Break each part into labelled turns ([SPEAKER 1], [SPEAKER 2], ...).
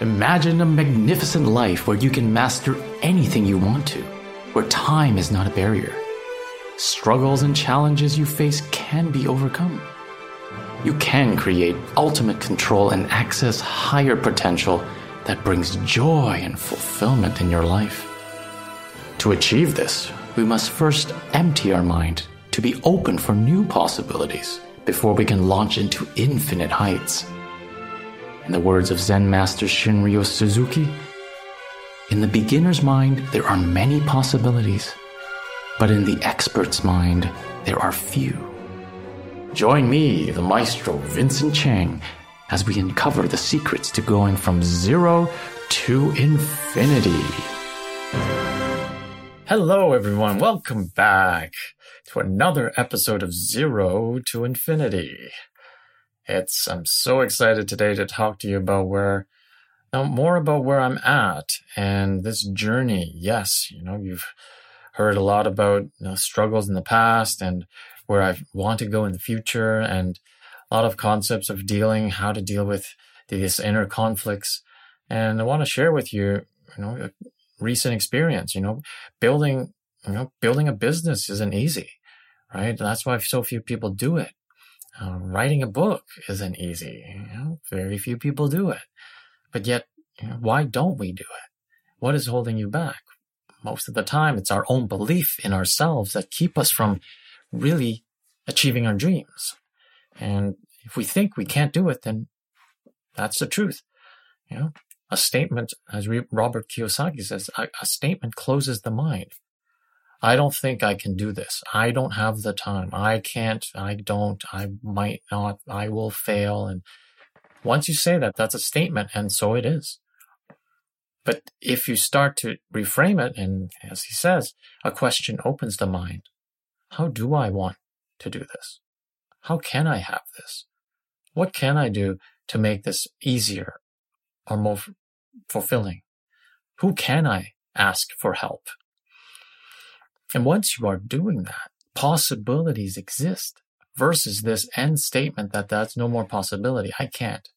[SPEAKER 1] Imagine a magnificent life where you can master anything you want to, where time is not a barrier. Struggles and challenges you face can be overcome. You can create ultimate control and access higher potential that brings joy and fulfillment in your life. To achieve this, we must first empty our mind to be open for new possibilities before we can launch into infinite heights. In the words of Zen Master Shunryu Suzuki, in the beginner's mind, there are many possibilities, but in the expert's mind, there are few. Join me, the maestro Vincent Chang, as we uncover the secrets to going from zero to infinity. Hello, everyone. Welcome back to another episode of Zero to Infinity. It's, I'm so excited today to talk to you about where, now more about where I'm at and this journey. Yes, you know, you've heard a lot about you know, struggles in the past and where I want to go in the future and a lot of concepts of dealing, how to deal with these inner conflicts. And I want to share with you, you know, recent experience. You know, building you know building a business isn't easy, right? That's why so few people do it. Uh, writing a book isn't easy. You know, very few people do it. But yet, you know, why don't we do it? What is holding you back? Most of the time, it's our own belief in ourselves that keep us from really achieving our dreams. And if we think we can't do it, then that's the truth. You know, a statement, as Robert Kiyosaki says, a, a statement closes the mind. I don't think I can do this. I don't have the time. I can't. I don't. I might not. I will fail. And once you say that, that's a statement, and so it is. But if you start to reframe it, and as he says, a question opens the mind. How do I want to do this? How can I have this? What can I do to make this easier or more fulfilling? Who can I ask for help? And once you are doing that, possibilities exist versus this end statement that that's no more possibility. I can't.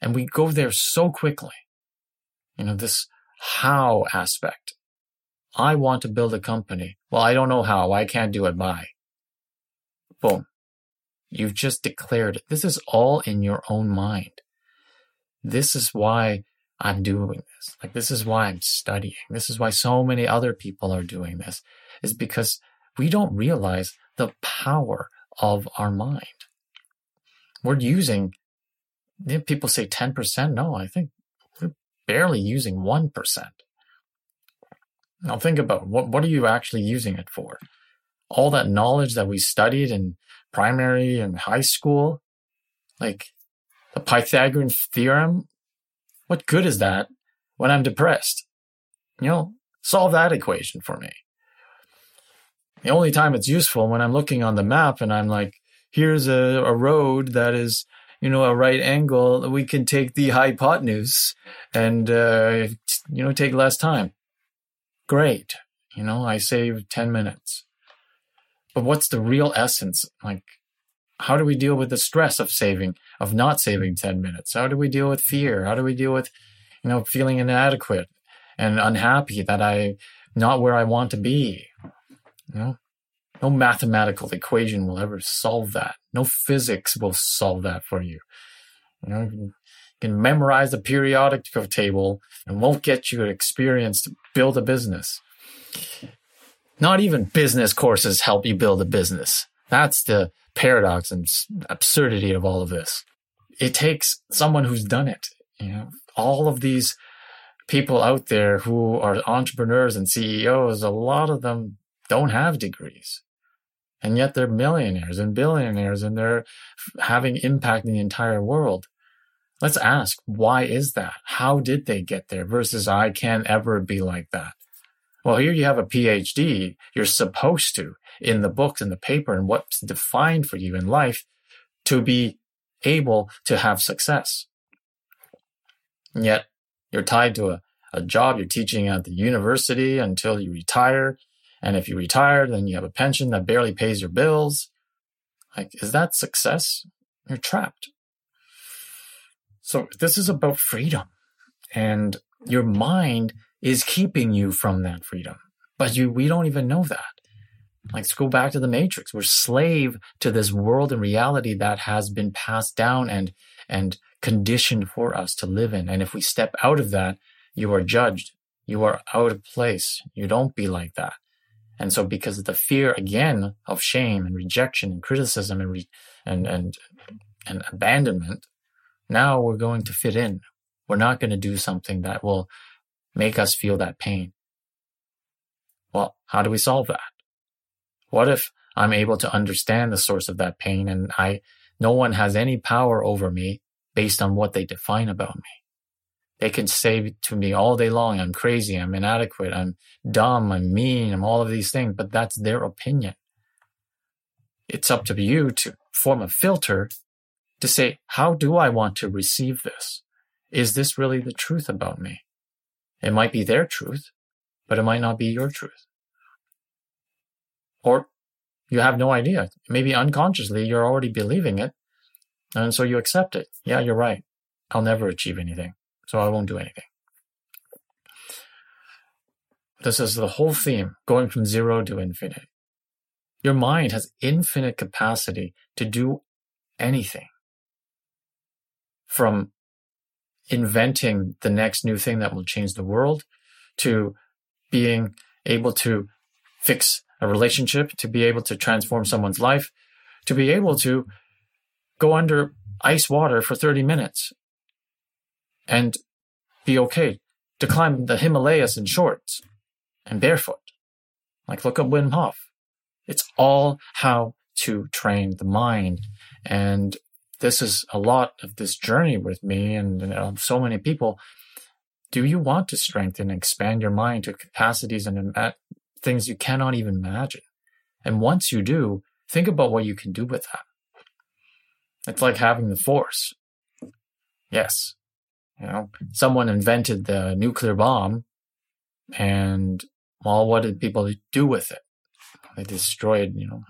[SPEAKER 1] And we go there so quickly. You know, this how aspect. I want to build a company. Well, I don't know how. I can't do it. Bye. Boom. You've just declared it. This is all in your own mind. This is why I'm doing this. Like, this is why I'm studying. This is why so many other people are doing this, is because we don't realize the power of our mind. We're using, people say 10%. No, I think we're barely using 1%. Now think about what, what are you actually using it for? All that knowledge that we studied in primary and high school, like the Pythagorean theorem, what good is that when I'm depressed? You know, solve that equation for me. The only time it's useful when I'm looking on the map and I'm like, here's a, a road that is, you know, a right angle. We can take the hypotenuse and, uh, you know, take less time. Great. You know, I save 10 minutes. But what's the real essence? Like, how do we deal with the stress of saving, of not saving 10 minutes? How do we deal with fear? How do we deal with, you know, feeling inadequate and unhappy that I not where I want to be? Know, no mathematical equation will ever solve that. No physics will solve that for you. You know, you can memorize the periodic table and won't get you experience to build a business. Not even business courses help you build a business. That's the paradox and absurdity of all of this. It takes someone who's done it. You know, all of these people out there who are entrepreneurs and CEOs, a lot of them don't have degrees. And yet they're millionaires and billionaires and they're having impact in the entire world. Let's ask, why is that? How did they get there versus I can't ever be like that? Well, here you have a PhD. You're supposed to in the books and the paper and what's defined for you in life to be able to have success. And yet you're tied to a, a job. You're teaching at the university until you retire. And if you retire, then you have a pension that barely pays your bills. Like, is that success? You're trapped. So this is about freedom. And your mind is keeping you from that freedom. But you, we don't even know that. Like, let's go back to the matrix. We're slave to this world and reality that has been passed down and, and conditioned for us to live in. And if we step out of that, you are judged. You are out of place. You don't be like that. And so because of the fear again of shame and rejection and criticism and, re- and, and, and abandonment, now we're going to fit in. We're not going to do something that will make us feel that pain. Well, how do we solve that? What if I'm able to understand the source of that pain and I, no one has any power over me based on what they define about me? They can say to me all day long, I'm crazy, I'm inadequate, I'm dumb, I'm mean, I'm all of these things, but that's their opinion. It's up to you to form a filter to say, how do I want to receive this? Is this really the truth about me? It might be their truth, but it might not be your truth. Or you have no idea. Maybe unconsciously you're already believing it. And so you accept it. Yeah, you're right. I'll never achieve anything. So I won't do anything. This is the whole theme going from zero to infinite. Your mind has infinite capacity to do anything from inventing the next new thing that will change the world to being able to fix a relationship, to be able to transform someone's life, to be able to go under ice water for 30 minutes and be okay, to climb the Himalayas in shorts and barefoot. Like look up Wim Hof. It's all how to train the mind. And this is a lot of this journey with me and so many people. Do you want to strengthen and expand your mind to capacities and uh, things you cannot even imagine? And once you do, think about what you can do with that. It's like having the force. Yes. You know, someone invented the nuclear bomb and well, what did people do with it? They destroyed, you know,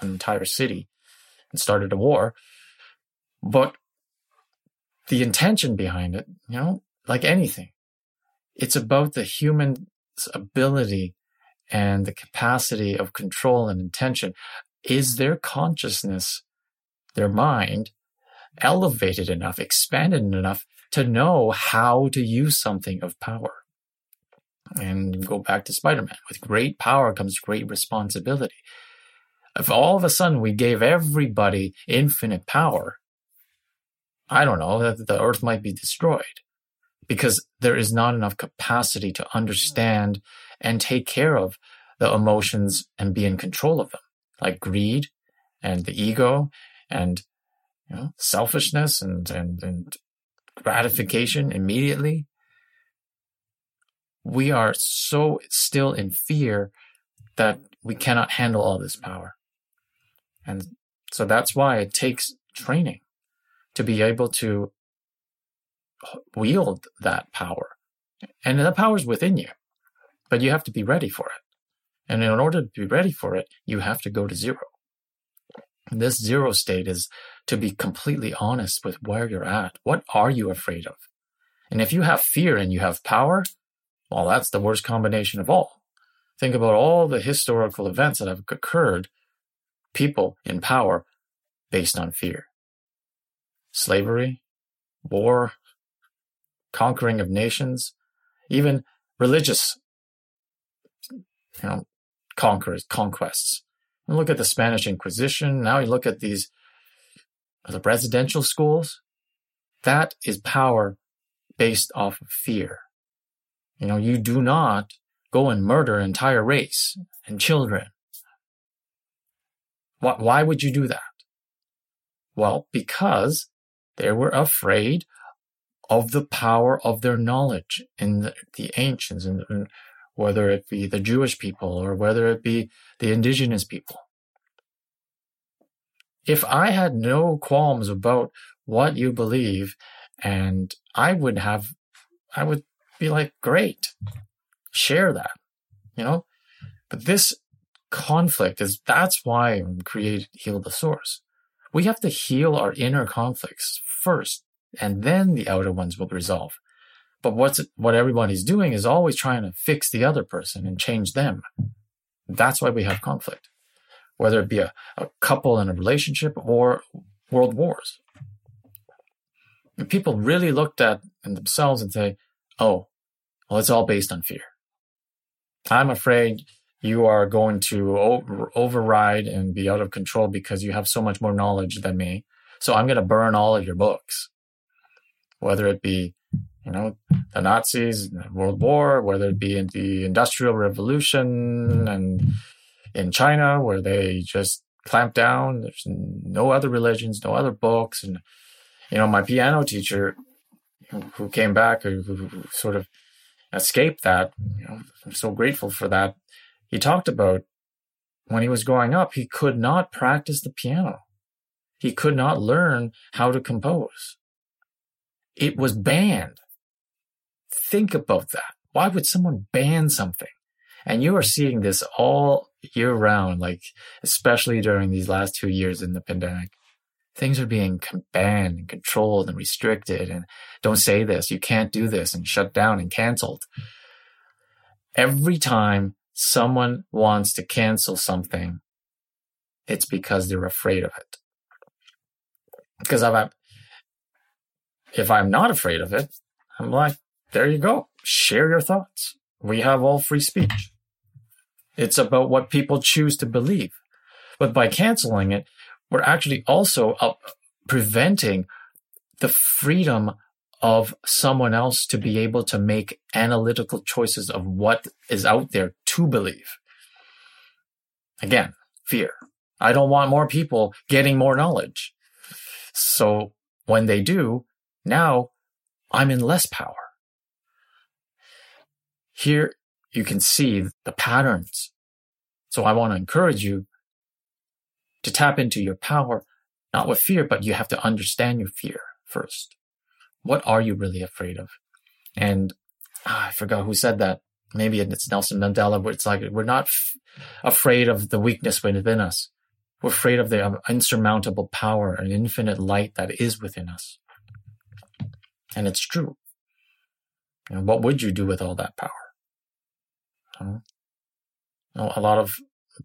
[SPEAKER 1] an entire city and started a war. But the intention behind it, you know, like anything, it's about the human's ability and the capacity of control and intention. Is their consciousness, their mind, elevated enough, expanded enough to know how to use something of power? And go back to Spider Man. With great power comes great responsibility. If all of a sudden we gave everybody infinite power, I don't know, that the earth might be destroyed because there is not enough capacity to understand and take care of the emotions and be in control of them, like greed and the ego and you know, selfishness and, and, and gratification immediately. We are so still in fear that we cannot handle all this power. And so that's why it takes training to be able to wield that power. And the power is within you, but you have to be ready for it. And in order to be ready for it, you have to go to zero. This zero state is to be completely honest with where you're at. What are you afraid of? And if you have fear and you have power, well, that's the worst combination of all. Think about all the historical events that have occurred, people in power based on fear slavery, war, conquering of nations, even religious, you know, conquers, conquests. Look at the Spanish Inquisition. Now you look at these the residential schools. That is power based off of fear. You know, you do not go and murder an entire race and children. Why, why would you do that? Well, because they were afraid of the power of their knowledge in the, the ancients, and, and whether it be the Jewish people or whether it be the indigenous people. If I had no qualms about what you believe, and I would have, I would be like, great, share that, you know? But this conflict is, that's why I created Heal the Source. We have to heal our inner conflicts first, and then the outer ones will resolve. But what's what everybody's doing is always trying to fix the other person and change them. That's why we have conflict, whether it be a, a couple in a relationship or world wars. People really looked at themselves and say, oh, well, it's all based on fear. I'm afraid you are going to over- override and be out of control because you have so much more knowledge than me. So I'm going to burn all of your books, whether it be, you know, the Nazis, World War, whether it be in the Industrial Revolution and in China, where they just clamped down. There's no other religions, no other books. And, you know, my piano teacher who came back, who, who sort of escaped that, you know, I'm so grateful for that. He talked about when he was growing up, he could not practice the piano. He could not learn how to compose. It was banned. Think about that. Why would someone ban something? And you are seeing this all year round, like especially during these last two years in the pandemic. Things are being banned and controlled and restricted and don't say this, you can't do this and shut down and canceled. Every time someone wants to cancel something, it's because they're afraid of it. Because if I'm, not afraid of it, I'm like, there you go. Share your thoughts. We have all free speech. It's about what people choose to believe. But by canceling it, we're actually also uh, preventing the freedom of someone else to be able to make analytical choices of what is out there to believe. Again, fear. I don't want more people getting more knowledge. So when they do, now I'm in less power. Here you can see the patterns. So I want to encourage you to tap into your power, not with fear, but you have to understand your fear first. What are you really afraid of? And ah, I forgot who said that. Maybe it's Nelson Mandela, it's like we're not f- afraid of the weakness within us. We're afraid of the insurmountable power and infinite light that is within us. And it's true. Know, what would you do with all that power? Know, a lot of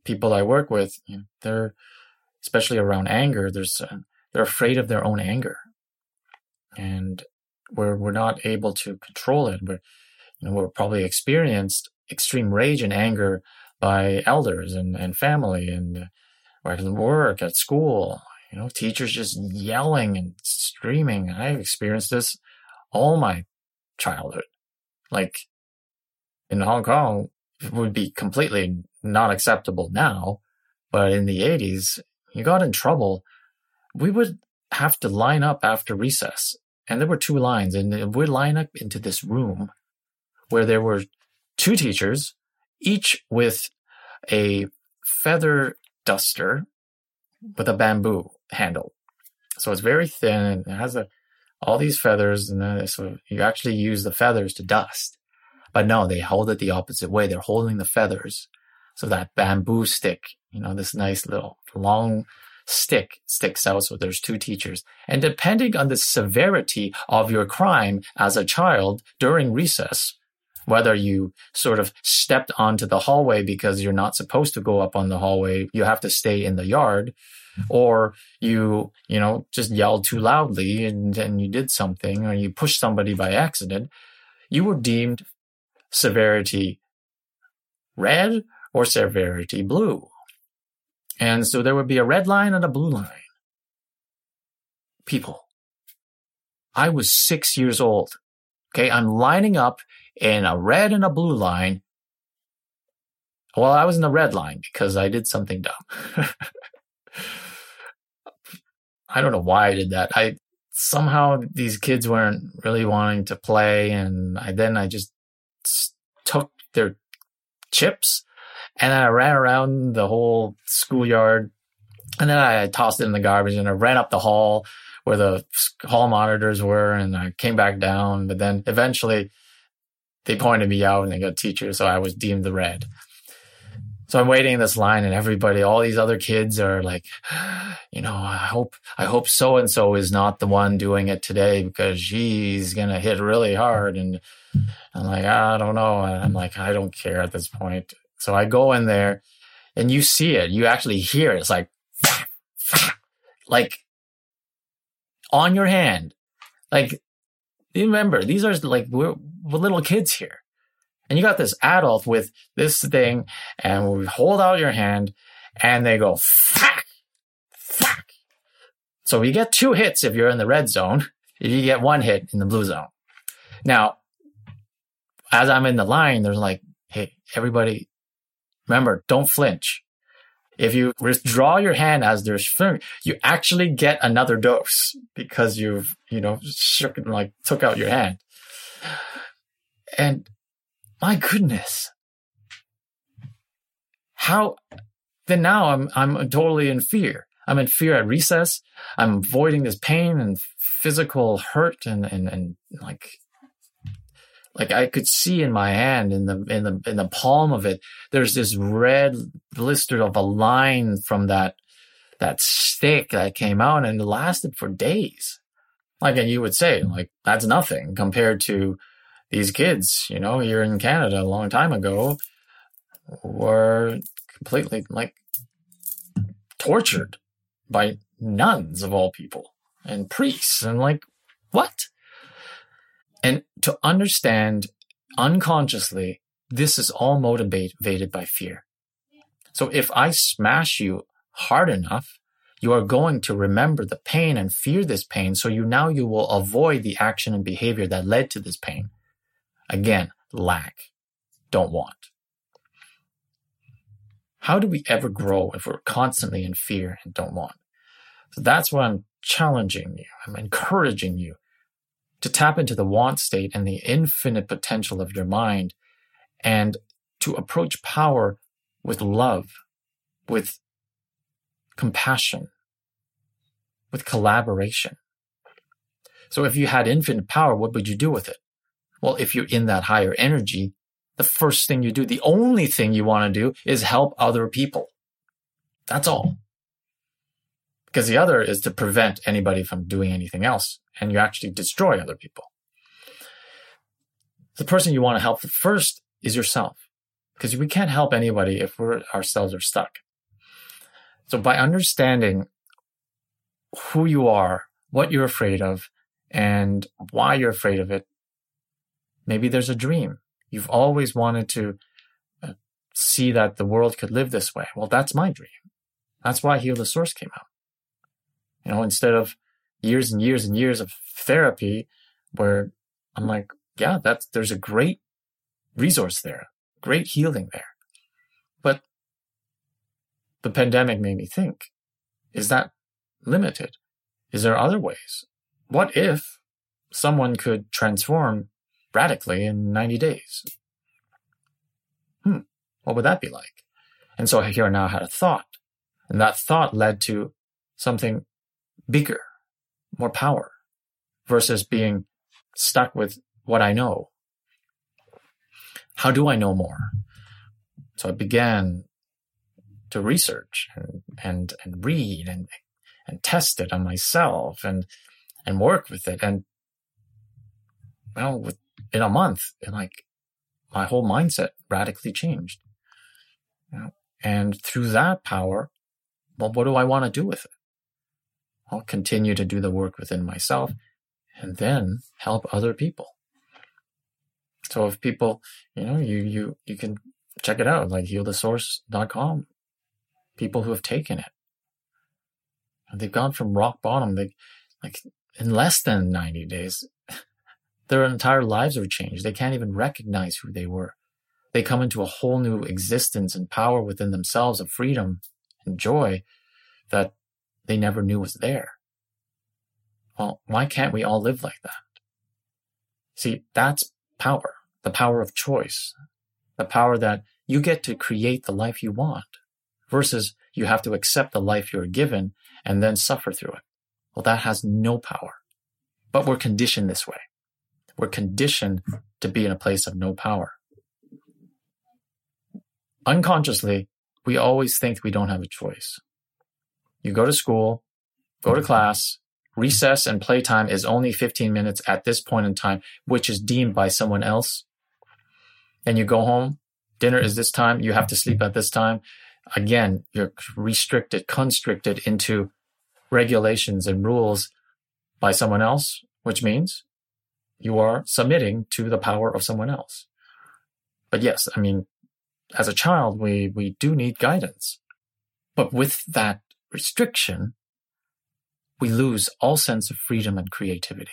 [SPEAKER 1] people I work with, you know, they're especially around anger. There's uh, they're afraid of their own anger, and we're we're not able to control it. We're you know we're probably experienced extreme rage and anger by elders and, and family and uh, at work at school. You know, teachers just yelling and screaming. I've experienced this all my childhood. Like in Hong Kong, would be completely not acceptable now. But in the 80s, you got in trouble. We would have to line up after recess. And there were two lines, and we'd line up into this room where there were two teachers, each with a feather duster with a bamboo handle. So it's very thin and it has a, all these feathers, and then so you actually use the feathers to dust. But no, they hold it the opposite way. They're holding the feathers. So that bamboo stick, you know, this nice little long stick sticks out. So there's two teachers. And depending on the severity of your crime as a child during recess, whether you sort of stepped onto the hallway because you're not supposed to go up on the hallway, you have to stay in the yard, or you, you know, just yelled too loudly and then you did something, or you pushed somebody by accident, you were deemed severity red or severity blue. And so there would be a red line and a blue line. People, I was six years old. Okay. I'm lining up in a red and a blue line. Well, I was in the red line because I did something dumb. I don't know why I did that. I somehow these kids weren't really wanting to play and I then I just took their chips and I ran around the whole schoolyard and then I tossed it in the garbage and I ran up the hall where the hall monitors were and I came back down. But then eventually they pointed me out and they got teachers. So I was deemed the red. So I'm waiting in this line and everybody, all these other kids are like, you know, I hope, I hope so and so is not the one doing it today because she's going to hit really hard. And I'm like, ah, I don't know. And I'm like, I don't care at this point. So I go in there and you see it. You actually hear it. It's like, like on your hand. Like, remember, these are like, we're, we're little kids here. And you got this adult with this thing, and we hold out your hand, and they go, fuck, fuck. So you get two hits if you're in the red zone. If you get one hit in the blue zone. Now, as I'm in the line, there's like, hey, everybody, remember, don't flinch. If you withdraw your hand as there's flinch, you actually get another dose because you've, you know, shook and like took out your hand. And my goodness. How then now I'm I'm totally in fear. I'm in fear at recess. I'm avoiding this pain and physical hurt and and, and like like I could see in my hand in the in the in the palm of it, there's this red blister of a line from that that stick that came out and it lasted for days. Like and you would say, like, that's nothing compared to these kids, you know, here in Canada a long time ago were completely like tortured by nuns of all people and priests and like what? And to understand unconsciously, this is all motivated by fear. So if I smash you hard enough, you are going to remember the pain and fear this pain. So you now you will avoid the action and behavior that led to this pain. Again, lack, don't want. How do we ever grow if we're constantly in fear and don't want? So that's why I'm challenging you. I'm encouraging you to tap into the want state and the infinite potential of your mind and to approach power with love, with compassion, with collaboration. So if you had infinite power, what would you do with it? Well, if you're in that higher energy, the first thing you do, the only thing you want to do is help other people. That's all. Because the other is to prevent anybody from doing anything else, and you actually destroy other people. The person you want to help first is yourself, because we can't help anybody if we ourselves are stuck. So by understanding who you are, what you're afraid of, and why you're afraid of it, Maybe there's a dream. You've always wanted to uh, see that the world could live this way. Well, that's my dream. That's why Heal the Source came out. You know, instead of years and years and years of therapy where I'm like, yeah, that's, there's a great resource there, great healing there. But the pandemic made me think, is that limited? Is there other ways? What if someone could transform radically in 90 days. Hmm, what would that be like? And so here now had a thought. And that thought led to something bigger, more power, versus being stuck with what I know. How do I know more? So I began to research and, and, and read and, and test it on myself and, and work with it. And well, in a month, and like my whole mindset radically changed. And through that power, well, what do I want to do with it? I'll continue to do the work within myself and then help other people. So if people, you know, you, you, you can check it out, like healthesource.com. People who have taken it. They've gone from rock bottom. They, like in less than 90 days, their entire lives are changed. They can't even recognize who they were. They come into a whole new existence and power within themselves of freedom and joy that they never knew was there. Well, why can't we all live like that? See, that's power, the power of choice, the power that you get to create the life you want versus you have to accept the life you're given and then suffer through it. Well, that has no power, but we're conditioned this way. We're conditioned to be in a place of no power. Unconsciously, we always think we don't have a choice. You go to school, go to mm-hmm. class, recess and playtime is only 15 minutes at this point in time, which is deemed by someone else. And you go home, dinner is this time, you have to sleep at this time. Again, you're restricted, constricted into regulations and rules by someone else, which means you are submitting to the power of someone else. But yes, I mean, as a child, we, we do need guidance. But with that restriction, we lose all sense of freedom and creativity.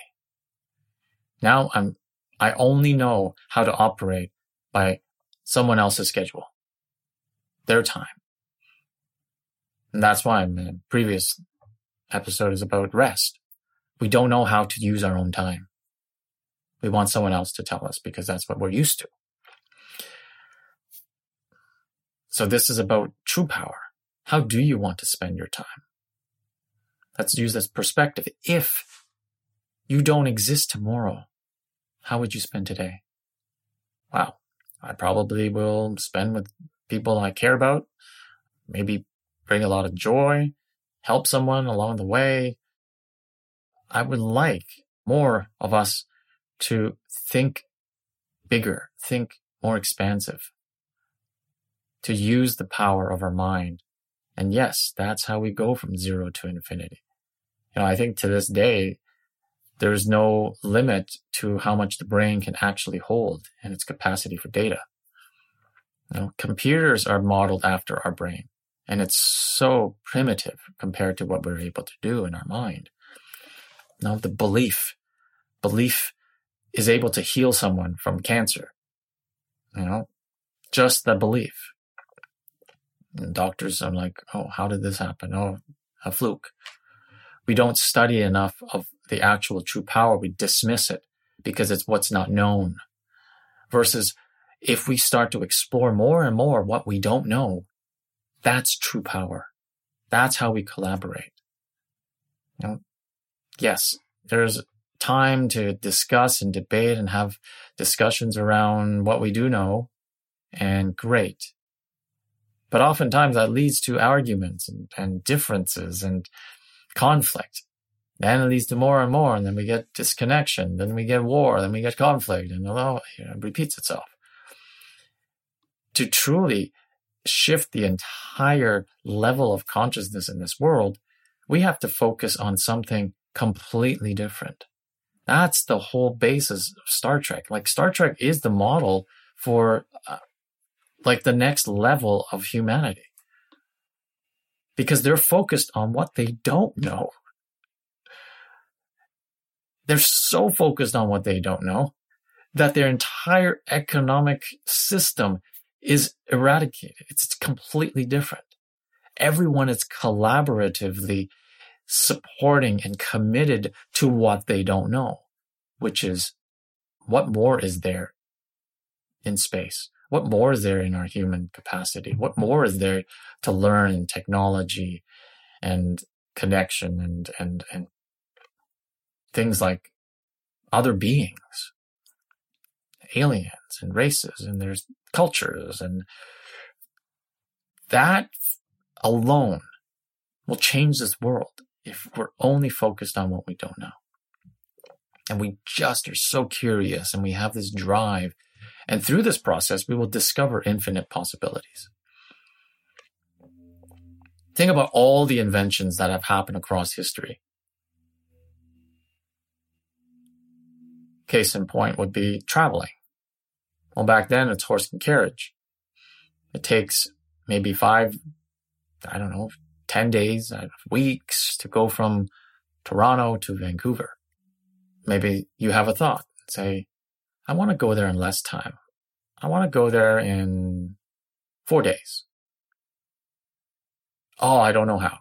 [SPEAKER 1] Now I'm, I only know how to operate by someone else's schedule, their time. And that's why my previous episode is about rest. We don't know how to use our own time. We want someone else to tell us because that's what we're used to. So this is about true power. How do you want to spend your time? Let's use this perspective. If you don't exist tomorrow, how would you spend today? Wow. I probably will spend with people I care about, maybe bring a lot of joy, help someone along the way. I would like more of us to think bigger, think more expansive, to use the power of our mind. And yes, that's how we go from zero to infinity. You know, I think to this day, there's no limit to how much the brain can actually hold and its capacity for data. You know, computers are modeled after our brain, and it's so primitive compared to what we're able to do in our mind. Now, the belief, belief is able to heal someone from cancer. You know, just the belief. And doctors are like, oh, how did this happen? Oh, a fluke. We don't study enough of the actual true power. We dismiss it because it's what's not known. Versus if we start to explore more and more what we don't know, that's true power. That's how we collaborate. You know, yes, there's time to discuss and debate and have discussions around what we do know, and great. But oftentimes that leads to arguments and, and differences and conflict. Then it leads to more and more, and then we get disconnection, then we get war, then we get conflict, and it repeats itself. To truly shift the entire level of consciousness in this world, we have to focus on something completely different. That's the whole basis of Star Trek. Like Star Trek is the model for uh, like the next level of humanity because they're focused on what they don't know. They're so focused on what they don't know that their entire economic system is eradicated. It's completely different. Everyone is collaboratively supporting and committed to what they don't know, which is what more is there in space? What more is there in our human capacity? What more is there to learn in technology and connection and, and, and things like other beings, aliens and races and there's cultures and that alone will change this world if we're only focused on what we don't know. And we just are so curious and we have this drive and through this process, we will discover infinite possibilities. Think about all the inventions that have happened across history. Case in point would be traveling. Well, back then it's horse and carriage. It takes maybe five, I don't know, 10 days, uh, weeks to go from Toronto to Vancouver. Maybe you have a thought, say, I want to go there in less time. I want to go there in four days. Oh, I don't know how.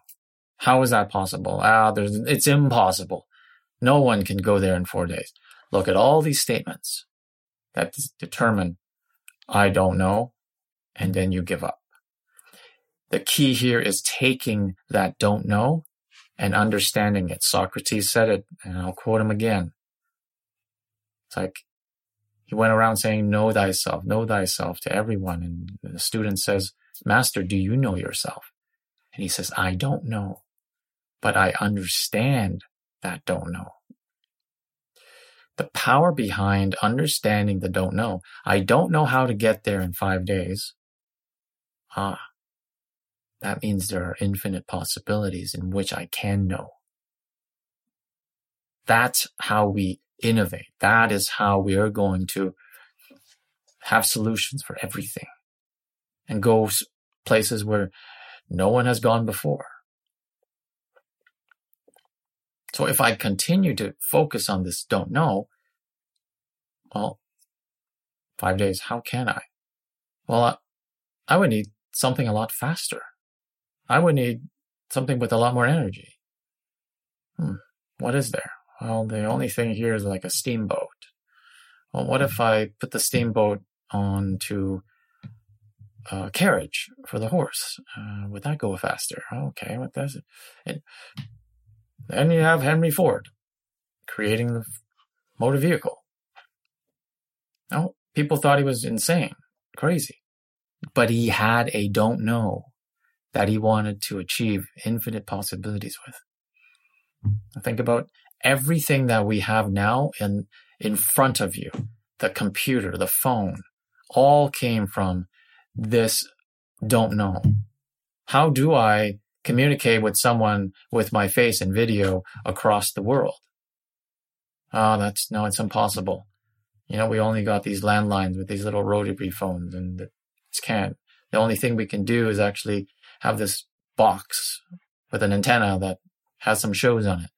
[SPEAKER 1] How is that possible? Ah, there's, it's impossible. No one can go there in four days. Look at all these statements that determine I don't know, and then you give up. The key here is taking that don't know and understanding it. Socrates said it, and I'll quote him again. It's like He went around saying, Know thyself, know thyself to everyone. And the student says, Master, do you know yourself? And he says, I don't know, but I understand that don't know. The power behind understanding the don't know. I don't know how to get there in five days. Ah, that means there are infinite possibilities in which I can know. That's how we innovate. That is how we are going to have solutions for everything and go places where no one has gone before. So if I continue to focus on this don't know, well, five days, how can I? Well, I, I would need something a lot faster. I would need something with a lot more energy. Hmm, what is there? Well, the only thing here is like a steamboat. Well, what if I put the steamboat onto a carriage for the horse? Uh, would that go faster? Okay, what does it? Then you have Henry Ford creating the motor vehicle. Oh, people thought he was insane, crazy. But he had a don't know that he wanted to achieve infinite possibilities with. Think about everything that we have now in, in front of you, the computer, the phone, all came from this don't know. How do I communicate with someone with my face and video across the world. Oh, that's no, it's impossible. You know, we only got these landlines with these little rotary phones and it's can't. The only thing we can do is actually have this box with an antenna that has some shows on it.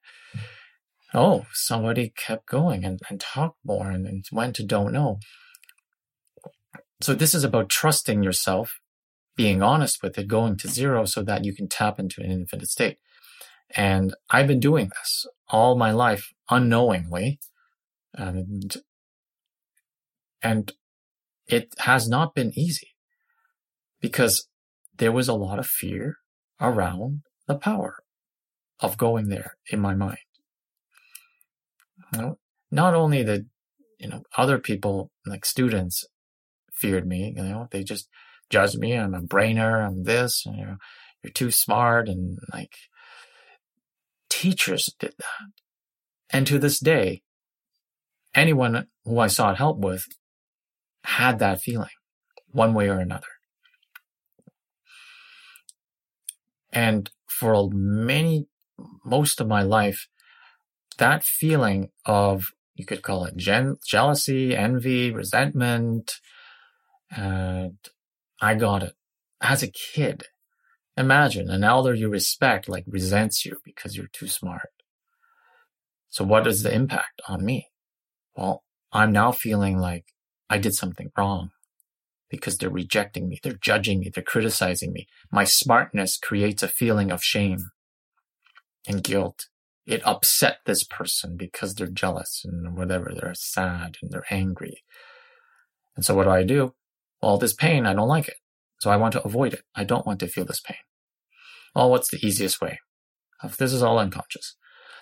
[SPEAKER 1] Oh, somebody kept going and, and talked more and, and went to don't know. So this is about trusting yourself being honest with it, going to zero so that you can tap into an infinite state. And I've been doing this all my life unknowingly. And, and it has not been easy because there was a lot of fear around the power of going there in my mind. Not only that, you know, other people like students feared me, you know, they just judge me. I'm a brainer. I'm this. You know, you're too smart. And like teachers did that. And to this day, anyone who I sought help with had that feeling one way or another. And for many, most of my life, that feeling of, you could call it gen- jealousy, envy, resentment, and I got it. As a kid, imagine an elder you respect like resents you because you're too smart. So what is the impact on me? Well, I'm now feeling like I did something wrong because they're rejecting me. They're judging me. They're criticizing me. My smartness creates a feeling of shame and guilt. It upset this person because they're jealous and whatever. They're sad and they're angry. And so what do I do? Well, this pain, I don't like it. So I want to avoid it. I don't want to feel this pain. Well, what's the easiest way? This is all unconscious.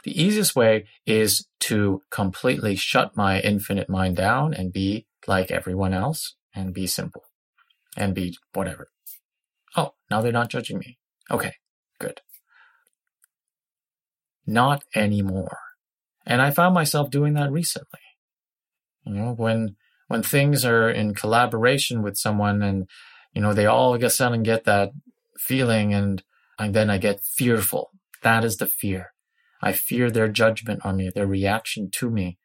[SPEAKER 1] The easiest way is to completely shut my infinite mind down and be like everyone else and be simple and be whatever. Oh, now they're not judging me. Okay, good. Not anymore. And I found myself doing that recently. You know, when when things are in collaboration with someone and, you know, they all of a sudden get that feeling and, and then I get fearful. That is the fear. I fear their judgment on me, their reaction to me.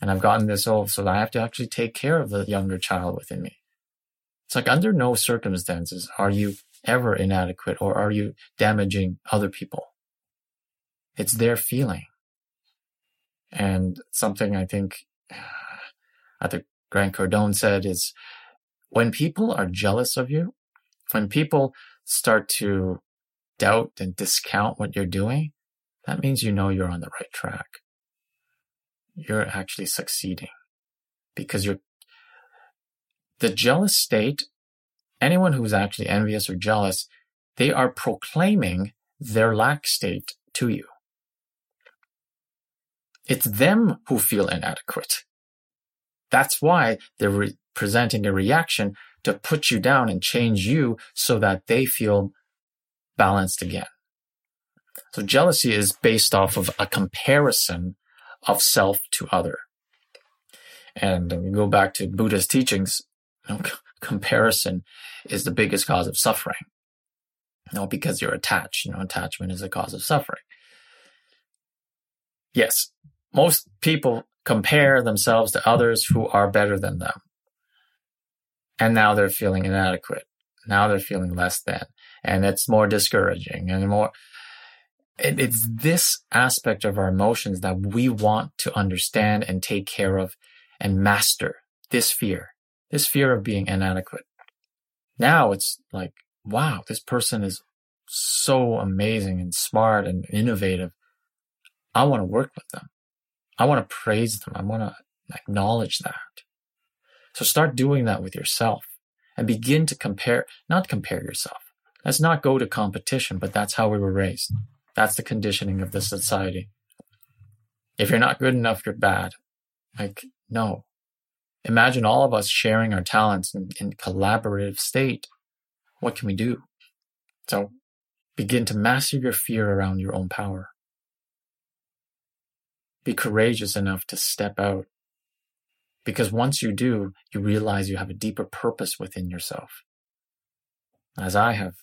[SPEAKER 1] And I've gotten this old, so that I have to actually take care of the younger child within me. It's like under no circumstances are you ever inadequate or are you damaging other people. It's their feeling. And something I think uh, at the Grant Cardone said is when people are jealous of you, when people start to doubt and discount what you're doing, that means you know you're on the right track. You're actually succeeding because you're the jealous state. Anyone who's actually envious or jealous, they are proclaiming their lack state to you. It's them who feel inadequate. That's why they're re- presenting a reaction to put you down and change you so that they feel balanced again. So jealousy is based off of a comparison of self to other. And we go back to Buddha's teachings, you know, comparison is the biggest cause of suffering. You know, because you're attached, you know, attachment is a cause of suffering. Yes, most people compare themselves to others who are better than them. And now they're feeling inadequate. Now they're feeling less than. And it's more discouraging and more. it's this aspect of our emotions that we want to understand and take care of and master this fear, this fear of being inadequate. Now it's like, wow, this person is so amazing and smart and innovative. I want to work with them. I want to praise them. I want to acknowledge that. So start doing that with yourself and begin to compare, not compare yourself. Let's not go to competition, but that's how we were raised. That's the conditioning of the society. If you're not good enough, you're bad. Like, no. Imagine all of us sharing our talents in, in collaborative state. What can we do? So begin to master your fear around your own power. Be courageous enough to step out. Because once you do, you realize you have a deeper purpose within yourself. As I have,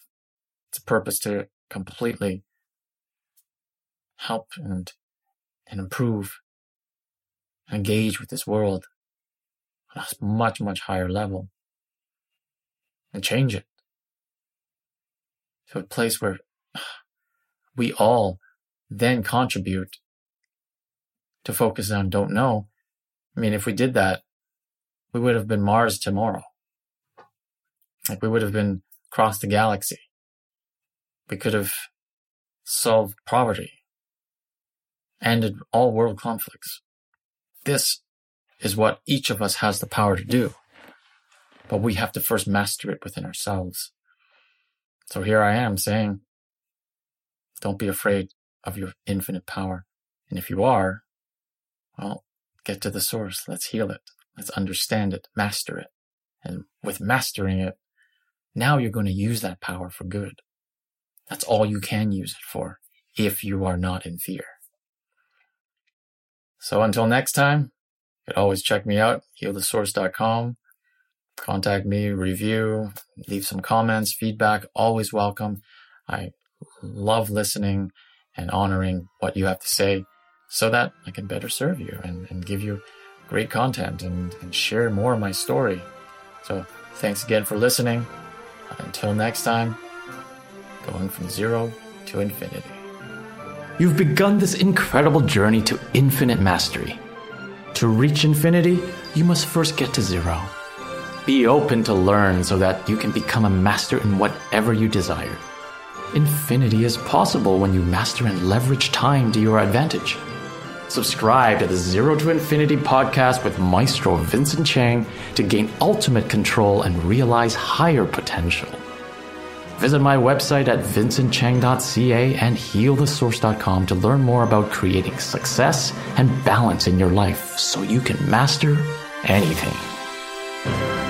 [SPEAKER 1] it's a purpose to completely help and, and improve, engage with this world on a much, much higher level and change it to a place where we all then contribute to focus on don't know. I mean, if we did that, we would have been Mars tomorrow. Like we would have been across the galaxy. We could have solved poverty, ended all world conflicts. This is what each of us has the power to do. But we have to first master it within ourselves. So here I am saying, don't be afraid of your infinite power. And if you are, well, get to the source. Let's heal it. Let's understand it, master it. And with mastering it, now you're going to use that power for good. That's all you can use it for if you are not in fear. So until next time, you can always check me out, healthesource.com. Contact me, review, leave some comments, feedback, always welcome. I love listening and honoring what you have to say so that I can better serve you and, and give you great content and, and share more of my story. So thanks again for listening. Until next time, going from zero to infinity.
[SPEAKER 2] You've begun this incredible journey to infinite mastery. To reach infinity, you must first get to zero. Be open to learn so that you can become a master in whatever you desire. Infinity is possible when you master and leverage time to your advantage. Subscribe to the Zero to Infinity podcast with Maestro Vincent Chang to gain ultimate control and realize higher potential. Visit my website at vincentchang.ca and healthesource.com to learn more about creating success and balance in your life so you can master anything.